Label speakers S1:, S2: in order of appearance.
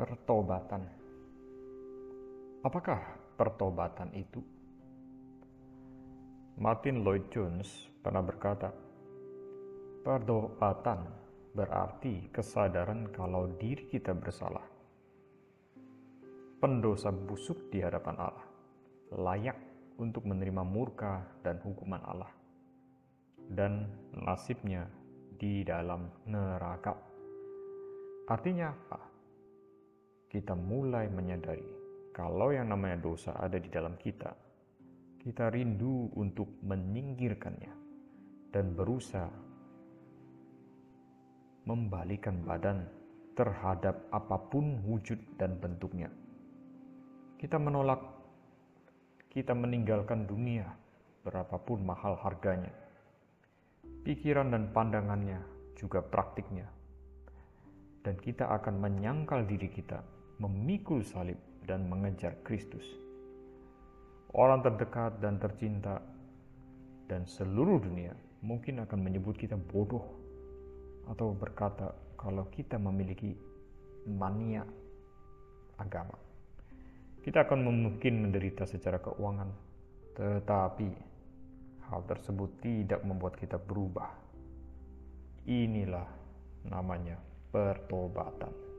S1: Pertobatan. Apakah pertobatan itu? Martin Lloyd Jones pernah berkata, "Pertobatan berarti kesadaran kalau diri kita bersalah, pendosa busuk di hadapan Allah, layak untuk menerima murka dan hukuman Allah, dan nasibnya di dalam neraka." Artinya apa? Kita mulai menyadari kalau yang namanya dosa ada di dalam kita, kita rindu untuk menyingkirkannya dan berusaha membalikan badan terhadap apa pun wujud dan bentuknya. Kita menolak, kita meninggalkan dunia berapapun mahal harganya. Pikiran dan pandangannya juga praktiknya. Dan kita akan menyangkal diri kita memikul salib dan mengejar Kristus. Orang terdekat dan tercinta dan seluruh dunia mungkin akan menyebut kita bodoh atau berkata kalau kita memiliki mania agama. Kita akan mungkin menderita secara keuangan, tetapi hal tersebut tidak membuat kita berubah. Inilah namanya pertobatan.